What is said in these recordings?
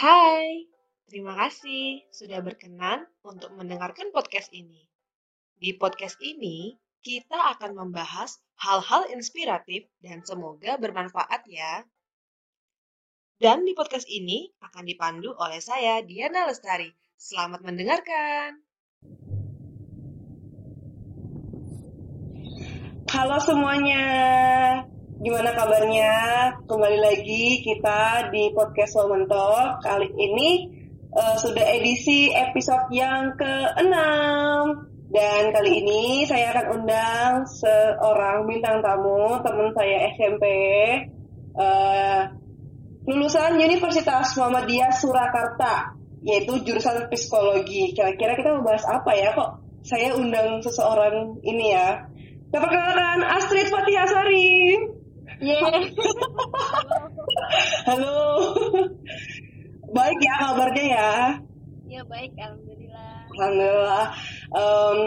Hai, terima kasih sudah berkenan untuk mendengarkan podcast ini. Di podcast ini, kita akan membahas hal-hal inspiratif dan semoga bermanfaat ya. Dan di podcast ini akan dipandu oleh saya, Diana Lestari. Selamat mendengarkan. Halo semuanya, gimana kabarnya? Kembali lagi kita di podcast Woman Talk. Kali ini uh, sudah edisi episode yang ke-6. Dan kali ini saya akan undang seorang bintang tamu, teman saya SMP, uh, lulusan Universitas Muhammadiyah Surakarta, yaitu jurusan psikologi. Kira-kira kita mau bahas apa ya kok? Saya undang seseorang ini ya. Perkenalkan Astrid Fatihasari. Yeah. Halo. Baik ya kabarnya ya. Ya baik, alhamdulillah. Alhamdulillah. Um,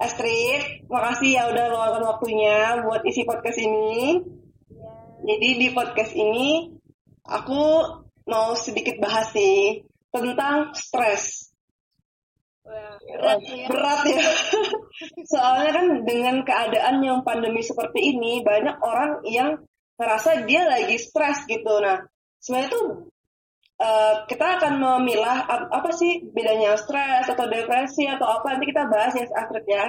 Astrid, makasih ya udah luangkan waktunya buat isi podcast ini. Ya. Jadi di podcast ini aku mau sedikit bahas sih tentang stres. Berat ya. Berat ya. Soalnya kan dengan keadaan yang pandemi seperti ini banyak orang yang ngerasa dia lagi stres gitu. Nah, sebenarnya tuh uh, kita akan memilah ap- apa sih bedanya stres atau depresi atau apa nanti kita bahas ya Astrid ya.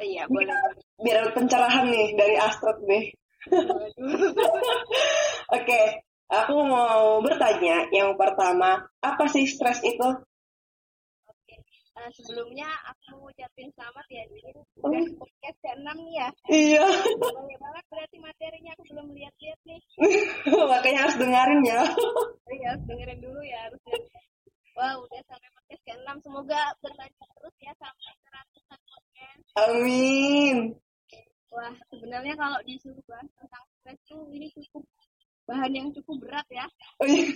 Oh, Iya, boleh. Biar pencerahan nih dari Astrid nih. Oke, aku mau bertanya yang pertama, apa sih stres itu? Eh, sebelumnya aku ucapin selamat ya, Din. Udah podcast ke-6 nih ya. Iya, Boleh banget berarti materinya aku belum lihat-lihat nih. makanya harus dengerin ya. Oh, ya, harus dengerin dulu ya, harus. Wah, udah sampai podcast ke-6. Semoga berlanjut terus ya sampai ke ratusan podcast. Amin. Wah, sebenarnya kalau disuruh bahas tentang stres tuh ini cukup bahan yang cukup berat ya. Oh, iya.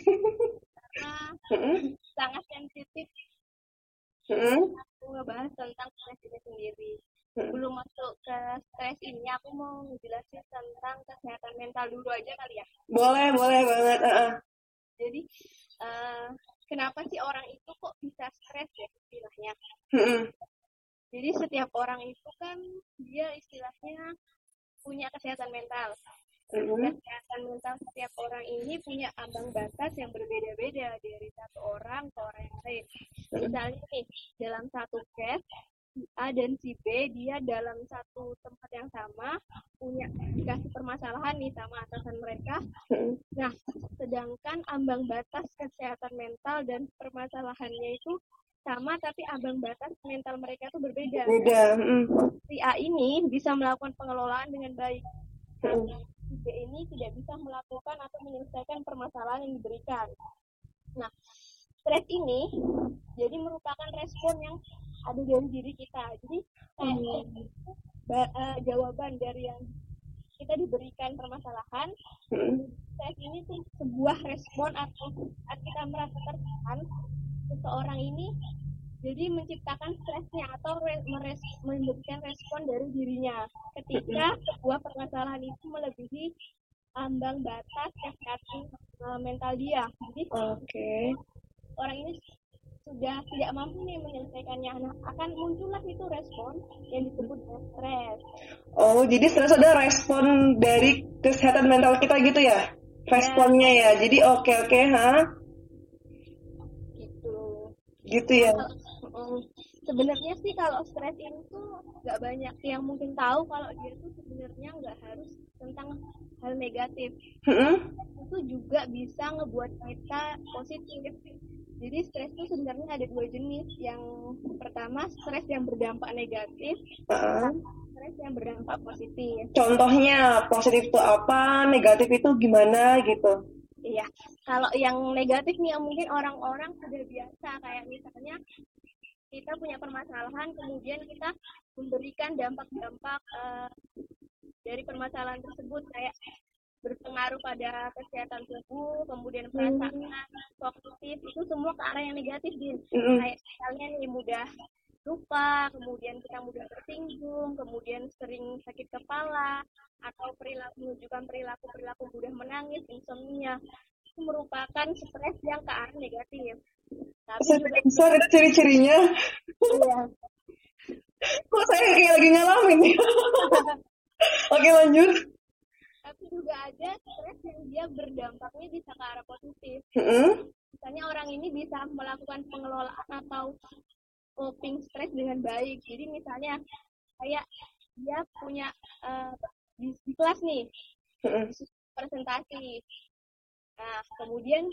Karena sangat sensitif mm-mm, aku ngebahas tentang stres ini sendiri. mm. Sebelum masuk ke stres ini, aku mau ngejelasin tentang kesehatan mental dulu aja kali ya. Boleh, boleh banget. uh-uh. Jadi, eh, kenapa sih orang itu kok bisa stres ya istilahnya? Mm-mm, Jadi setiap orang itu kan dia istilahnya punya kesehatan mental. Kesehatan mental setiap orang ini punya ambang batas yang berbeda-beda dari satu orang ke orang yang lain. Misalnya nih, dalam satu case, si A dan si B, dia dalam satu tempat yang sama, punya dikasih permasalahan nih sama atasan mereka. Nah, sedangkan ambang batas kesehatan mental dan permasalahannya itu sama, tapi ambang batas mental mereka itu berbeda. Beda. mm. Si A ini bisa melakukan pengelolaan dengan baik. Mm. B ini tidak bisa melakukan atau menyelesaikan permasalahan yang diberikan. Nah, stres ini jadi merupakan respon yang ada dalam diri kita. Jadi kayak ba- eh, jawaban dari yang kita diberikan permasalahan, Mm-mm. stres ini tuh sebuah respon atau saat kita merasa tertekan, seseorang ini jadi menciptakan stresnya atau re- meres- memberikan respon dari dirinya ketika sebuah permasalahan itu melebihi ambang batas kesehatan eh, mental dia. Jadi Oke. orang ini sudah tidak mampu nih menyelesaikannya. Nah, akan muncullah itu respon yang disebut dengan stres. Oh, jadi stres ada respon dari kesehatan mental kita gitu ya? Responnya ya. Jadi oke oke, ha? Gitu. Gitu ya. Mm, sebenarnya sih kalau stres ini tuh nggak banyak yang mungkin tahu kalau dia tuh sebenarnya nggak harus tentang hal negatif. Mm-mm. Itu juga bisa ngebuat kita positif. Jadi stres itu sebenarnya ada dua jenis. Yang pertama stres yang berdampak negatif, Uh-uh. stres yang berdampak positif. Contohnya positif itu apa, negatif itu gimana gitu. Iya, kalau yang negatif nih yang mungkin orang-orang sudah biasa kayak misalnya kita punya permasalahan kemudian kita memberikan dampak-dampak eh, dari permasalahan tersebut kayak berpengaruh pada kesehatan tubuh, kemudian perasaan kognitif itu semua ke arah yang negatif din. Mm-mm. Kayak misalnya nih mudah lupa, kemudian kita mudah tersinggung, kemudian sering sakit kepala, atau perilaku menunjukkan perilaku perilaku mudah menangis insomnia itu merupakan stres yang ke arah negatif Bisa ciri-cirinya. iya, Kok saya kayak lagi ngalamin ya? Oke lanjut. tapi juga ada stres yang dia berdampaknya bisa ke arah positif Mm-mm. misalnya orang ini bisa melakukan pengelolaan atau coping stres dengan baik jadi misalnya kayak dia punya eh, di, di kelas nih Mm-mm. presentasi nah kemudian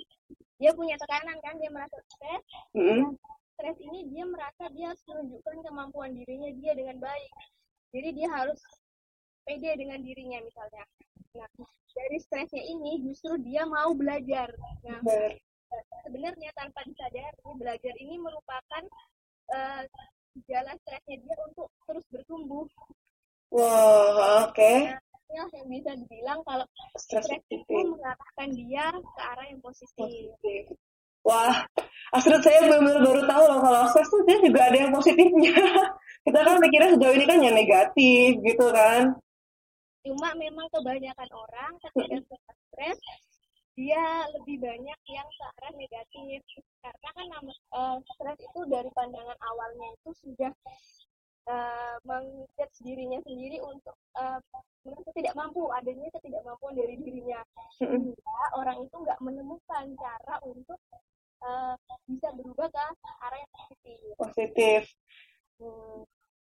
dia punya tekanan kan dia merasa stres Mm-mm. stres ini dia merasa dia harus menunjukkan kemampuan dirinya dia dengan baik jadi dia harus pede dengan dirinya misalnya nah dari stresnya ini justru dia mau belajar nah Benar. sebenarnya tanpa disadari belajar ini merupakan eh, jalan stresnya dia untuk terus bertumbuh Wah, oke. Nah, yang bisa dibilang kalau Stres itu mengarahkan dia ke arah yang positif Positif. Wah, Astrid saya benar-benar baru tahu loh kalau stres tuh dia juga ada yang positifnya. Kita kan mikirnya sejauh ini kan yang negatif gitu kan. cuma memang kebanyakan orang ketika sedang stres dia lebih banyak yang ke arah negatif karena kan eh, stres itu dari pandangan awalnya itu sudah uh, menjudge dirinya sendiri untuk eh, merasa tidak mampu adanya ketidakmampuan dari dirinya sehingga orang itu nggak menemukan cara untuk eh, bisa berubah ke arah yang positif Positif. Hmm.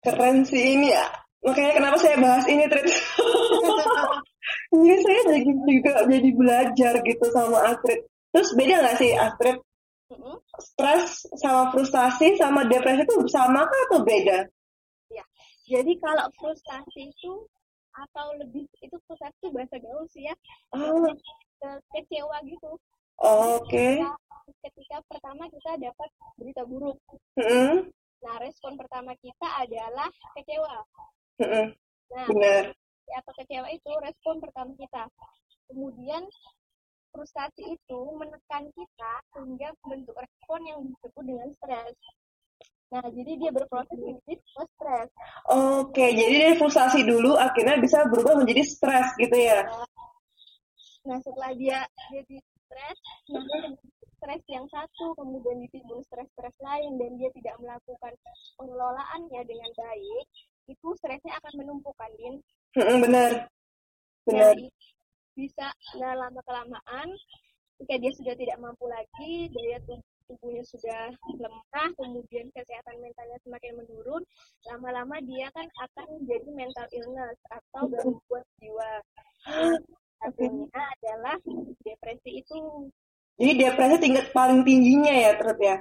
Keren sih ini ya. Makanya kenapa saya bahas ini, Trit. Jadi saya jadi juga jadi belajar gitu sama Astrid. Terus beda nggak sih Astrid? Stres sama frustasi sama depresi itu sama kah atau beda? Jadi kalau frustasi itu atau lebih itu frustasi itu bahasa gaul sih ya Oh, ke- kecewa gitu. oke. Ketika, ketika pertama kita dapat berita buruk. Mm-mm, Nah, respon pertama kita adalah kecewa. mm-mm, Nah, Benar. atau kecewa itu respon pertama kita. Kemudian frustasi itu menekan kita sehingga membentuk respon yang disebut dengan stres. Nah, jadi dia berproses menjadi stres. Oke, jadi dari frustasi dulu akhirnya bisa berubah menjadi stres gitu ya. Nah, setelah dia jadi stres, nah stres yang satu, kemudian ditimbul stres-stres lain, dan dia tidak melakukan pengelolaannya dengan baik, itu stresnya akan menumpuk kan, Din? Benar. Benar. i- bisa nah, lama-kelamaan, ketika dia sudah tidak mampu lagi, daya tu- tubuhnya sudah lemah, kemudian kesehatan mentalnya semakin menurun, lama-lama dia kan akan menjadi mental illness atau gangguan jiwa. Satunya adalah depresi itu Jadi depresi tingkat paling tingginya ya, Trit ya.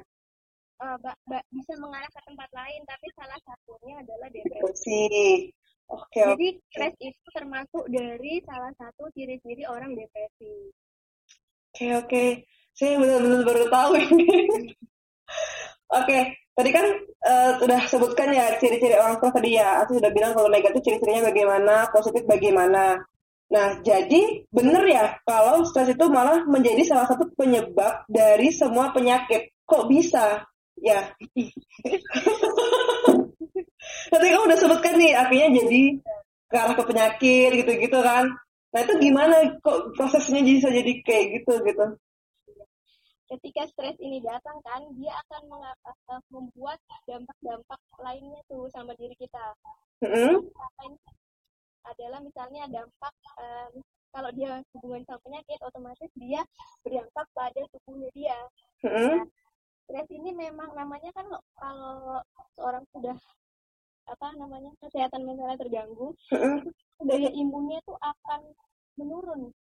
eh, ba- ba- bisa mengarah ke tempat lain, tapi salah satunya adalah depresi. Depresi. Oke, oke. Jadi stres itu termasuk dari salah satu ciri-ciri orang depresi. Oke, oke. Saya benar-benar baru tahu ini. Oke, tadi kan eh, sudah sebutkan ya ciri-ciri orang stres tadi ya. Aku sudah bilang kalau negatif ciri-cirinya bagaimana, positif bagaimana. Nah, jadi benar ya kalau stres itu malah menjadi salah satu penyebab dari semua penyakit. Kok bisa? Ya. Tadi kamu udah sebutkan nih, akhirnya jadi ke arah ke penyakit gitu-gitu kan. Nah, itu gimana kok prosesnya bisa jadi kayak gitu gitu? Ketika stres ini datang kan, dia akan eh, membuat dampak-dampak lainnya tuh sama diri kita. Lain adalah misalnya dampak eh, kalau dia hubungan sama penyakit, otomatis dia berdampak pada tubuhnya dia. Mm-mm. Stres ini memang namanya kan kalau seorang sudah apa namanya kesehatan mentalnya terganggu, Mm-mm. daya imunnya itu akan menurun.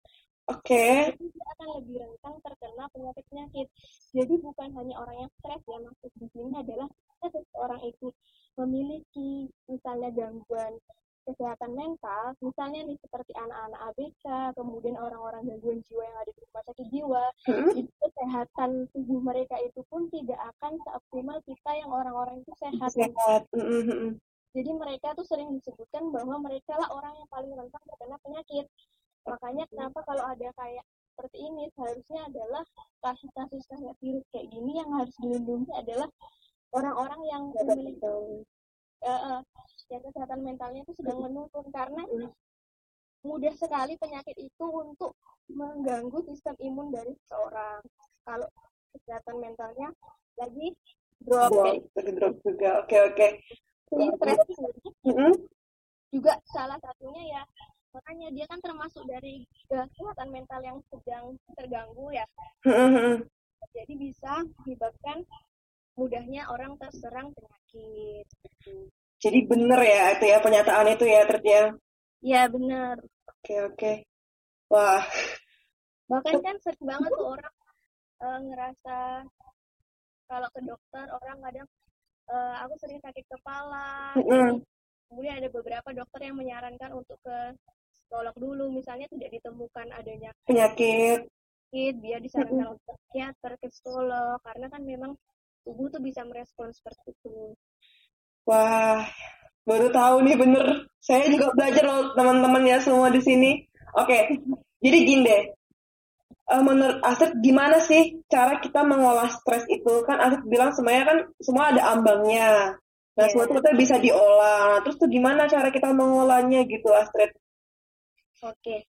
Oke. Jadi dia akan lebih rentan terkena penyakit-penyakit. Jadi bukan hanya orang yang stres ya, maksud di sini adalah ketika seseorang itu memiliki misalnya gangguan kesehatan mental, misalnya nih seperti anak-anak ABK, kemudian orang-orang gangguan jiwa yang ada di rumah sakit jiwa, Mm-mm. itu kesehatan tubuh mereka itu pun tidak akan seoptimal kita yang orang-orang itu sehat. Sehat. Mm-mm, mm-mm. Jadi mereka tuh sering disebutkan bahwa mereka lah orang yang paling rentan terkena penyakit. Makanya kenapa kalau ada kayak seperti ini seharusnya adalah kasus-kasus kayak virus kayak gini yang harus dilindungi adalah orang-orang yang memiliki eh, yang kesehatan mentalnya itu sedang menurun karena mudah sekali penyakit itu untuk mengganggu sistem imun dari seseorang. Kalau kesehatan mentalnya lagi drop kayak lagi drop juga. Oke, oke. jadi stres ini Mm-mm. juga salah satunya ya makanya dia kan termasuk dari kesehatan mental yang sedang terganggu ya jadi bisa menyebabkan mudahnya orang terserang penyakit Jadi bener ya itu ya pernyataan itu ya Tret ya. ya benar Oke, oke. Wah, bahkan kan sering banget tuh orang eh, ngerasa kalau ke dokter orang kadang eh, aku sering sakit kepala Mm-mm. kemudian ada beberapa dokter yang menyarankan untuk ke psikolog dulu misalnya tidak ditemukan adanya penyakit. sakit dia disarankan untuk psikiater ke psikolog karena kan memang tubuh tuh bisa merespon seperti itu Wah, baru tahu nih bener. Saya juga belajar loh teman-teman ya semua di sini. Oke, jadi gini deh. Eh, menurut Astrid, gimana sih cara kita mengolah stres itu? Kan Astrid bilang semuanya kan semua ada ambangnya. Nah, Iya. semua itu kita bisa diolah. Terus tuh gimana cara kita mengolahnya gitu, Astrid? Oke,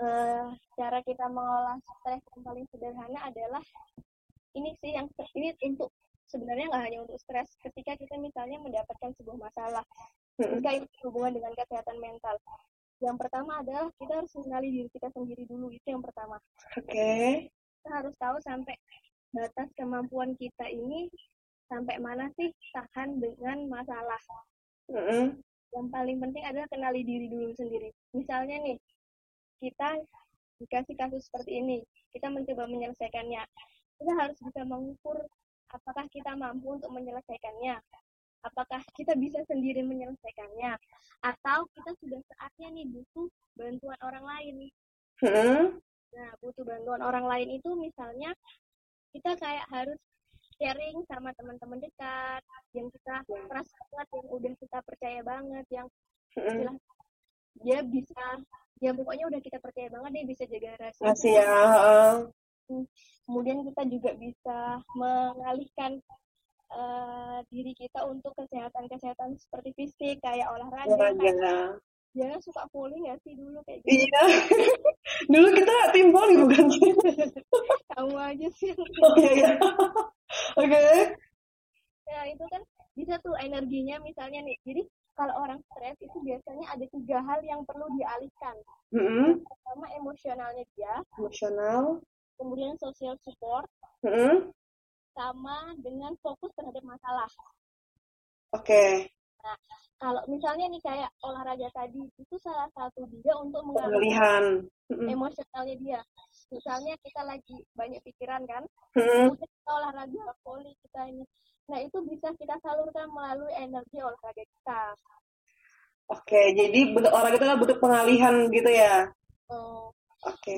eh, cara kita mengolah stres yang paling sederhana adalah ini sih yang ini untuk sebenarnya nggak hanya untuk stres. Ketika kita misalnya mendapatkan sebuah masalah, ketika itu berhubungan dengan kesehatan mental. Yang pertama adalah kita harus mengenali diri kita sendiri dulu itu yang pertama. Oke. Kita harus tahu sampai batas kemampuan kita ini sampai mana sih tahan dengan masalah. Mm-mm. Yang paling penting adalah kenali diri dulu sendiri. Misalnya nih, kita dikasih kasus seperti ini, kita mencoba menyelesaikannya. Kita harus bisa mengukur apakah kita mampu untuk menyelesaikannya. Apakah kita bisa sendiri menyelesaikannya. Atau kita sudah saatnya nih butuh bantuan orang lain. Mm-mm. Nah, butuh bantuan orang lain itu misalnya kita kayak harus sharing sama teman-teman dekat yang kita merasa banget, yang udah kita percaya banget, yang istilah dia bisa ya pokoknya udah kita percaya banget dia bisa jaga rahasia Masih ya. heeh. kemudian kita juga bisa mengalihkan eh, diri kita untuk kesehatan-kesehatan seperti fisik kayak olahraga jangan suka volley nggak sih dulu kayak gitu Iya. Dulu kita tim voli bukan sih? kamu aja sih Oh iya iya. Oke. ya itu kan bisa tuh energinya misalnya nih jadi kalau orang stres itu biasanya ada tiga hal yang perlu dialihkan Mm-mm. pertama emosionalnya dia Emosional. kemudian social support Mm-mm. sama dengan fokus terhadap masalah Oke. kalau misalnya nih kayak olahraga tadi itu salah satu juga untuk mengalihkan Mm-mm. emosionalnya dia. Misalnya kita lagi banyak pikiran kan kemudian kita olahraga volley kita ini. Nah itu bisa kita salurkan melalui energi olahraga kita. Oke, jadi bentuk olahraga itu adalah bentuk pengalihan gitu ya. Eh, Oke.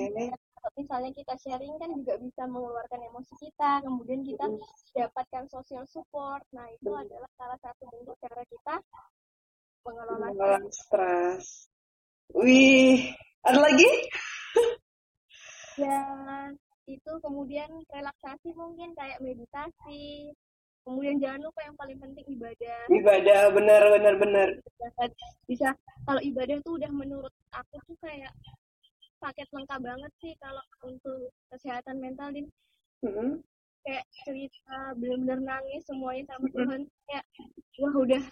kalau misalnya kita sharing kan juga bisa mengeluarkan emosi kita kemudian kita dapatkan social support. Nah itu adalah salah satu bentuk cara kita mengelola stres. Wih, ada lagi? ya itu kemudian relaksasi mungkin kayak meditasi. Kemudian jangan lupa yang paling penting ibadah. Ibadah, benar, benar, benar. Bisa kalau ibadah tuh udah menurut aku tuh kayak paket lengkap banget sih kalau untuk kesehatan mental din. Mm-mm. kayak cerita bener-bener nangis semuanya sama Tuhan. Kayak wah udah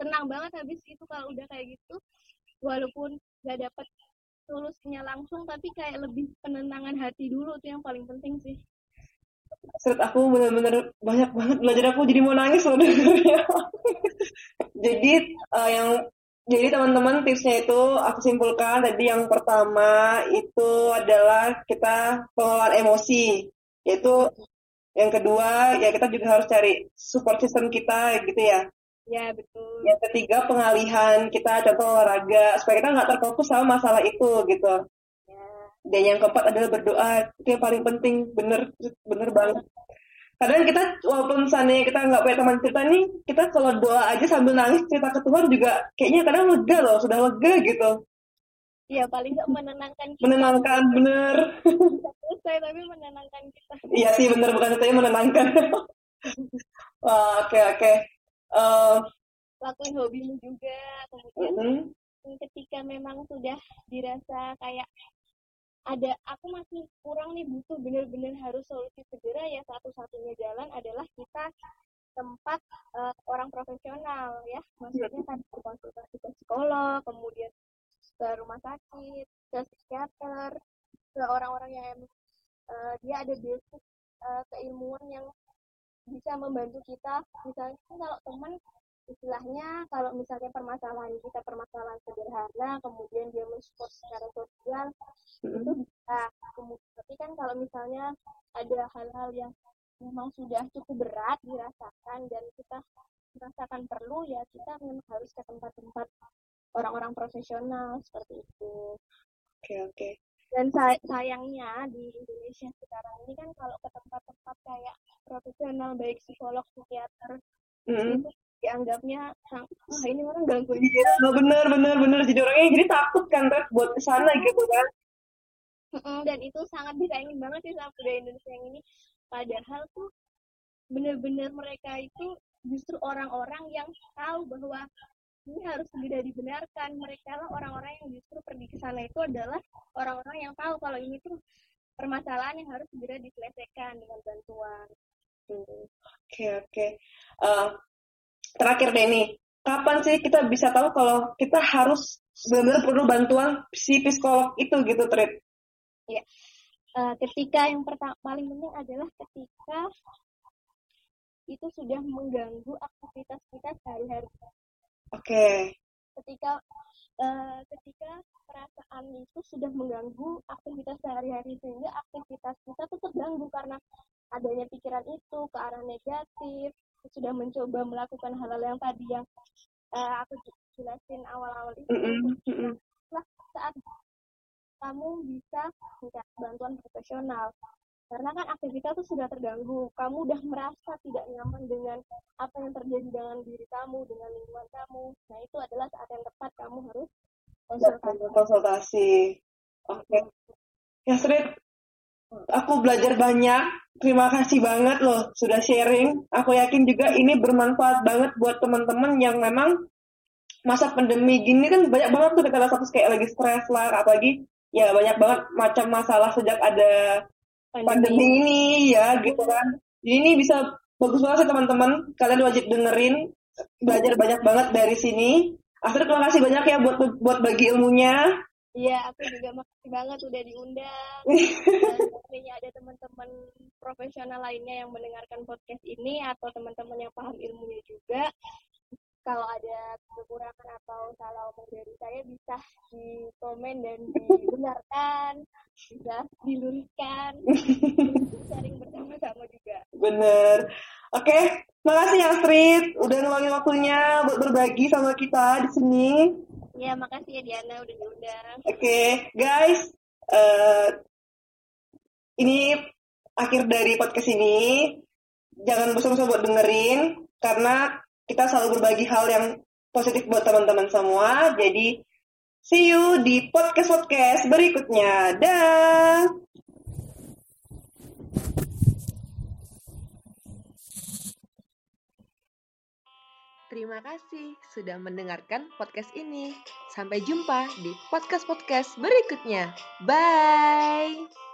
tenang banget habis itu kalau udah kayak gitu walaupun gak dapet solusinya langsung tapi kayak lebih penenangan hati dulu tuh yang paling penting sih. Set aku benar-benar banyak banget belajar aku jadi mau nangis loh. Jadi eh, yang jadi teman-teman tipsnya itu aku simpulkan tadi yang pertama itu adalah kita pengelolaan emosi. Yaitu yang kedua ya kita juga harus cari support system kita gitu ya ya betul. Yang ketiga pengalihan. Kita contoh olahraga supaya kita nggak terfokus sama masalah itu gitu. Ya dan yang keempat adalah berdoa. Itu yang paling penting. Bener bener banget. Kadang kita walaupun misalnya kita nggak punya teman cerita nih kita kalau doa aja sambil nangis cerita ke Tuhan juga kayaknya kadang lega loh. Sudah lega gitu. Ya paling nggak menenangkan kita. Menenangkan bener. Selesai tapi menenangkan kita. Iya sih bener. Bukan saya menenangkan. Oke oke Eh, lakuin hobimu juga kemudian mm-mm. ketika memang sudah dirasa kayak ada aku masih kurang nih butuh bener-bener harus solusi segera ya satu-satunya jalan adalah kita tempat uh, orang profesional ya maksudnya kan konsultasi ke psikolog kemudian ke rumah sakit ke psikiater ke orang-orang yang uh, dia ada basic uh, keilmuan yang bisa membantu kita misalnya kalau teman istilahnya kalau misalnya permasalahan kita permasalahan sederhana kemudian dia mensupport secara sosial mm-hmm. itu bisa kemudian tapi kan kalau misalnya ada hal-hal yang memang sudah cukup berat dirasakan dan kita merasakan perlu ya kita memang harus ke tempat-tempat orang-orang profesional seperti itu oke okay, oke okay. Dan say sayangnya di Indonesia sekarang ini kan kalau ke tempat-tempat kayak profesional baik psikolog psikiater mm-hmm. itu dianggapnya wah ini orang gangguin gitu. Oh, bener bener bener jadi orangnya jadi takut kan Rep buat ke sana gitu kan. Dan itu sangat disayangin banget sih sama budaya Indonesia yang ini. Padahal tuh bener-bener mereka itu justru orang-orang yang tahu bahwa ini harus segera dibenarkan. Mereka lah orang-orang yang justru pergi ke sana itu adalah orang-orang yang tahu kalau ini tuh permasalahan yang harus segera diselesaikan dengan bantuan. Oke oke. Okay, okay. uh, terakhir deh nih, kapan sih kita bisa tahu kalau kita harus benar-benar perlu bantuan si psikolog itu gitu, Trit? Ya, uh, ketika yang pertama paling penting adalah ketika itu sudah mengganggu aktivitas kita sehari-hari. Oke. Okay. Ketika uh, ketika perasaan itu sudah mengganggu aktivitas sehari-hari sehingga aktivitas kita tuh terganggu karena adanya pikiran itu ke arah negatif sudah mencoba melakukan hal-hal yang tadi yang uh, aku jelasin awal-awal itu mm nah, saat kamu bisa minta bantuan profesional karena kan aktivitas itu sudah terganggu. Kamu udah merasa tidak nyaman dengan apa yang terjadi dengan diri kamu dengan lingkungan kamu. Nah itu adalah saat yang tepat kamu harus konsultasi. Konsultasi. Oke. Okay. ya Sri aku belajar banyak. Terima kasih banget loh sudah sharing. Aku yakin juga ini bermanfaat banget buat teman-teman yang memang masa pandemi gini kan banyak banget tuh kita rasa kayak lagi stres lah, apalagi ya banyak banget macam masalah sejak ada pandemi, ini ya gitu kan. Jadi ini bisa bagus banget sih teman-teman. Kalian wajib dengerin, belajar banyak banget dari sini. Akhirnya terima kasih banyak ya buat buat bagi ilmunya. Iya, aku juga makasih banget udah diundang. Dan ada teman-teman profesional lainnya yang mendengarkan podcast ini atau teman-teman yang paham ilmunya juga. Kalau ada kekurangan atau salah omong dari saya bisa di komen dan dibenarkan, bisa diluruskan, sharing bersama-sama juga. Bener. Oke, makasih ya Astrid udah ngeluangin waktunya buat berbagi sama kita di sini. Ya, makasih ya Diana udah diundang. Oke, okay, guys. Uh, ini akhir dari podcast ini. Jangan bosan-bosan buat dengerin, karena kita selalu berbagi hal yang positif buat teman-teman semua. Jadi, see you di podcast-podcast berikutnya. Dah! Terima kasih sudah mendengarkan podcast ini. Sampai jumpa di podcast-podcast berikutnya. Bye.